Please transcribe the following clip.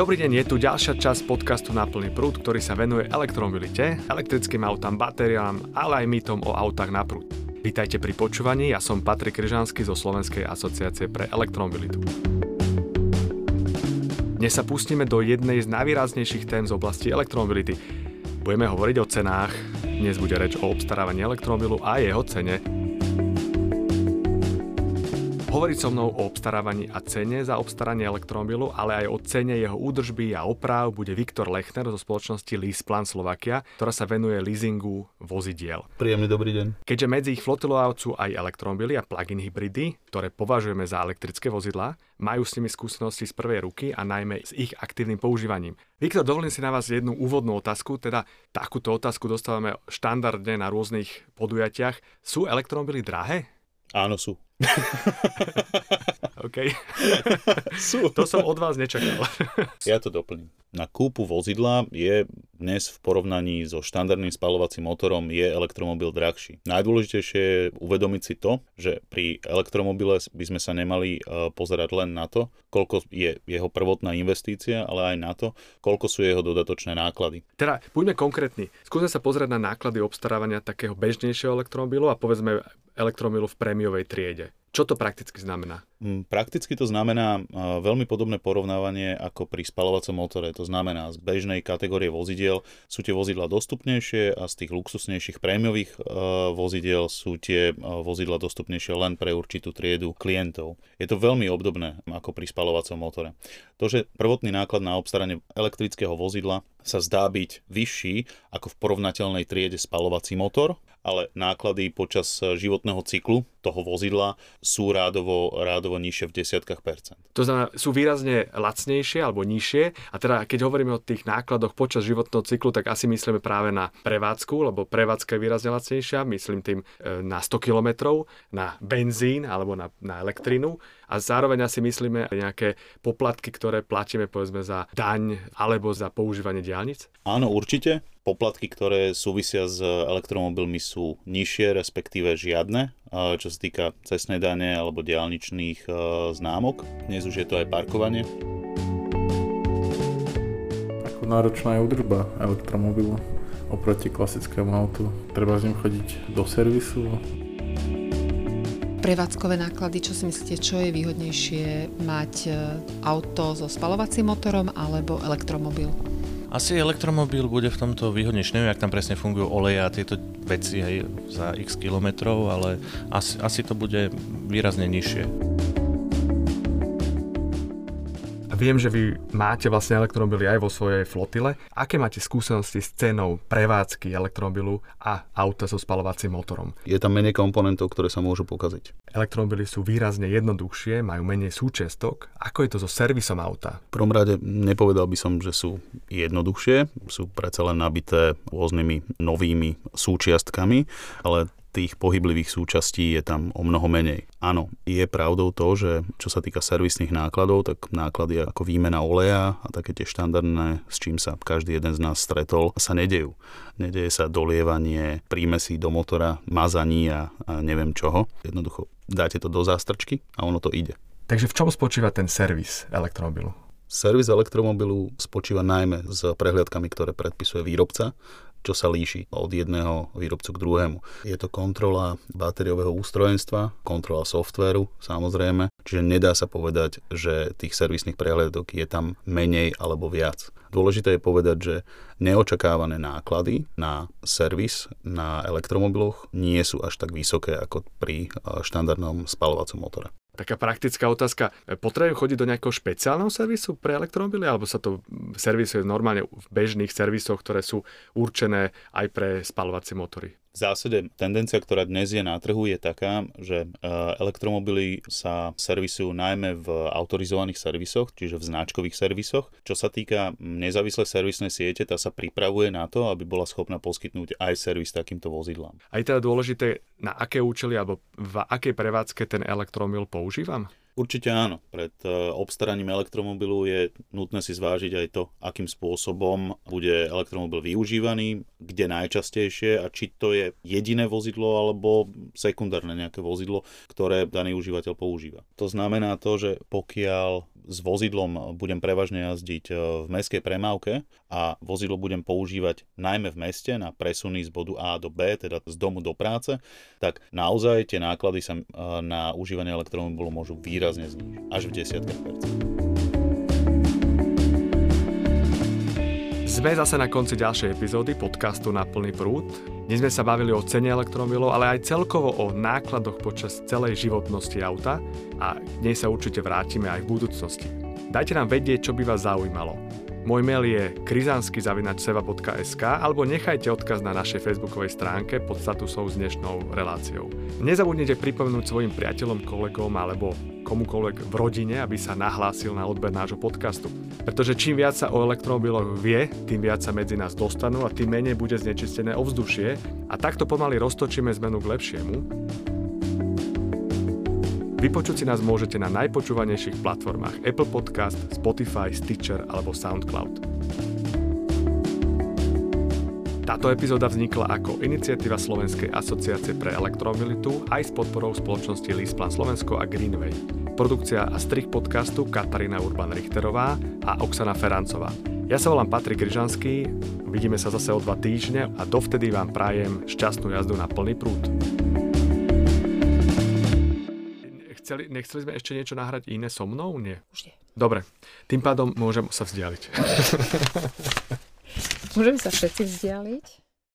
Dobrý deň, je tu ďalšia časť podcastu Na plný prúd, ktorý sa venuje elektromobilite, elektrickým autám, batériám, ale aj mýtom o autách na prúd. Vítajte pri počúvaní, ja som Patrik Kryžanský zo Slovenskej asociácie pre elektromobilitu. Dnes sa pustíme do jednej z najvýraznejších tém z oblasti elektromobility. Budeme hovoriť o cenách, dnes bude reč o obstarávaní elektromobilu a jeho cene. Hovoriť so mnou o obstarávaní a cene za obstaranie elektromobilu, ale aj o cene jeho údržby a oprav bude Viktor Lechner zo spoločnosti Leaseplan Slovakia, ktorá sa venuje leasingu vozidiel. Príjemný dobrý deň. Keďže medzi ich flotilová sú aj elektromobily a plug-in hybridy, ktoré považujeme za elektrické vozidlá, majú s nimi skúsenosti z prvej ruky a najmä s ich aktívnym používaním. Viktor, dovolím si na vás jednu úvodnú otázku, teda takúto otázku dostávame štandardne na rôznych podujatiach. Sú elektromobily drahé? Áno, sú. OK. Sú. To som od vás nečakal. Ja to doplním. Na kúpu vozidla je dnes v porovnaní so štandardným spalovacím motorom je elektromobil drahší. Najdôležitejšie je uvedomiť si to, že pri elektromobile by sme sa nemali e, pozerať len na to, koľko je jeho prvotná investícia, ale aj na to, koľko sú jeho dodatočné náklady. Teda, buďme konkrétni. Skúsme sa pozrieť na náklady obstarávania takého bežnejšieho elektromobilu a povedzme elektromobilu v prémiovej triede. Čo to prakticky znamená? Mm, Prakticky to znamená a, veľmi podobné porovnávanie ako pri spalovacom motore. To znamená, z bežnej kategórie vozidiel sú tie vozidla dostupnejšie a z tých luxusnejších prémiových e, vozidiel sú tie e, vozidla dostupnejšie len pre určitú triedu klientov. Je to veľmi obdobné ako pri spalovacom motore. To, že prvotný náklad na obstaranie elektrického vozidla sa zdá byť vyšší ako v porovnateľnej triede spalovací motor, ale náklady počas životného cyklu toho vozidla sú rádovo, rádovo nižšie v desiatkách percent. To znamená, sú výrazne lacnejšie alebo nižšie. A teda, keď hovoríme o tých nákladoch počas životného cyklu, tak asi myslíme práve na prevádzku, lebo prevádzka je výrazne lacnejšia, myslím tým e, na 100 km, na benzín alebo na, na elektrínu. A zároveň asi myslíme nejaké poplatky, ktoré platíme povedzme za daň alebo za používanie diálnic. Áno, určite. Poplatky, ktoré súvisia s elektromobilmi sú nižšie, respektíve žiadne, čo sa týka cestnej dane alebo diálničných e, známok. Dnes už je to aj parkovanie. Ako náročná je údržba elektromobilu oproti klasickému autu. Treba s ním chodiť do servisu. Prevádzkové náklady, čo si myslíte, čo je výhodnejšie mať e, auto so spalovacím motorom alebo elektromobil? Asi elektromobil bude v tomto výhodnejší. Neviem, jak tam presne fungujú oleje a tieto veci hej, za x kilometrov, ale asi, asi to bude výrazne nižšie. Viem, že vy máte vlastne elektromobily aj vo svojej flotile. Aké máte skúsenosti s cenou prevádzky elektromobilu a auta so spalovacím motorom? Je tam menej komponentov, ktoré sa môžu pokaziť. Elektromobily sú výrazne jednoduchšie, majú menej súčiastok. Ako je to so servisom auta? V prvom rade nepovedal by som, že sú jednoduchšie, sú predsa len nabité rôznymi novými súčiastkami, ale tých pohyblivých súčastí je tam o mnoho menej. Áno, je pravdou to, že čo sa týka servisných nákladov, tak náklady ako výmena oleja a také tie štandardné, s čím sa každý jeden z nás stretol, sa nedejú. Nedeje sa dolievanie prímesí do motora, mazaní a, a neviem čoho. Jednoducho dáte to do zástrčky a ono to ide. Takže v čom spočíva ten servis elektromobilu? Servis elektromobilu spočíva najmä s prehliadkami, ktoré predpisuje výrobca, čo sa líši od jedného výrobcu k druhému. Je to kontrola batériového ústrojenstva, kontrola softvéru samozrejme, čiže nedá sa povedať, že tých servisných prehliadok je tam menej alebo viac. Dôležité je povedať, že neočakávané náklady na servis na elektromobiloch nie sú až tak vysoké ako pri eh, štandardnom spalovacom motore. Taká praktická otázka. Potrebujem chodiť do nejakého špeciálneho servisu pre elektromobily, alebo sa to servisuje normálne v bežných servisoch, ktoré sú určené aj pre spalovacie motory? V zásade tendencia, ktorá dnes je na trhu, je taká, že elektromobily sa servisujú najmä v autorizovaných servisoch, čiže v značkových servisoch. Čo sa týka nezávislej servisnej siete, tá sa pripravuje na to, aby bola schopná poskytnúť aj servis takýmto vozidlám. A je teda dôležité, na aké účely alebo v akej prevádzke ten elektromobil používam? Určite áno. Pred e, obstaraním elektromobilu je nutné si zvážiť aj to, akým spôsobom bude elektromobil využívaný, kde najčastejšie a či to je jediné vozidlo alebo sekundárne nejaké vozidlo, ktoré daný užívateľ používa. To znamená to, že pokiaľ s vozidlom budem prevažne jazdiť e, v mestskej premávke a vozidlo budem používať najmä v meste na presuny z bodu A do B, teda z domu do práce, tak naozaj tie náklady sa e, na užívanie elektromobilu môžu výrazne znižiť, až v desiatkách percent. Sme zase na konci ďalšej epizódy podcastu Na plný prúd. Dnes sme sa bavili o cene elektromobilov, ale aj celkovo o nákladoch počas celej životnosti auta a dnes sa určite vrátime aj v budúcnosti. Dajte nám vedieť, čo by vás zaujímalo. Môj mail je krizansky.seva.sk alebo nechajte odkaz na našej facebookovej stránke pod statusou s dnešnou reláciou. Nezabudnite pripomenúť svojim priateľom, kolegom alebo komukoľvek v rodine, aby sa nahlásil na odber nášho podcastu. Pretože čím viac sa o elektromobiloch vie, tým viac sa medzi nás dostanú a tým menej bude znečistené ovzdušie a takto pomaly roztočíme zmenu k lepšiemu. Vypočuť si nás môžete na najpočúvanejších platformách Apple Podcast, Spotify, Stitcher alebo SoundCloud. Táto epizóda vznikla ako iniciatíva Slovenskej asociácie pre elektromobilitu aj s podporou spoločnosti Lisplan Slovensko a Greenway. Produkcia a strich podcastu Katarína Urban-Richterová a Oksana Ferancová. Ja sa volám Patrik Ryžanský, vidíme sa zase o dva týždne a dovtedy vám prajem šťastnú jazdu na plný prúd chceli, nechceli sme ešte niečo nahrať iné so mnou? Nie. Už nie. Dobre, tým pádom môžem sa vzdialiť. Môžeme sa všetci vzdialiť.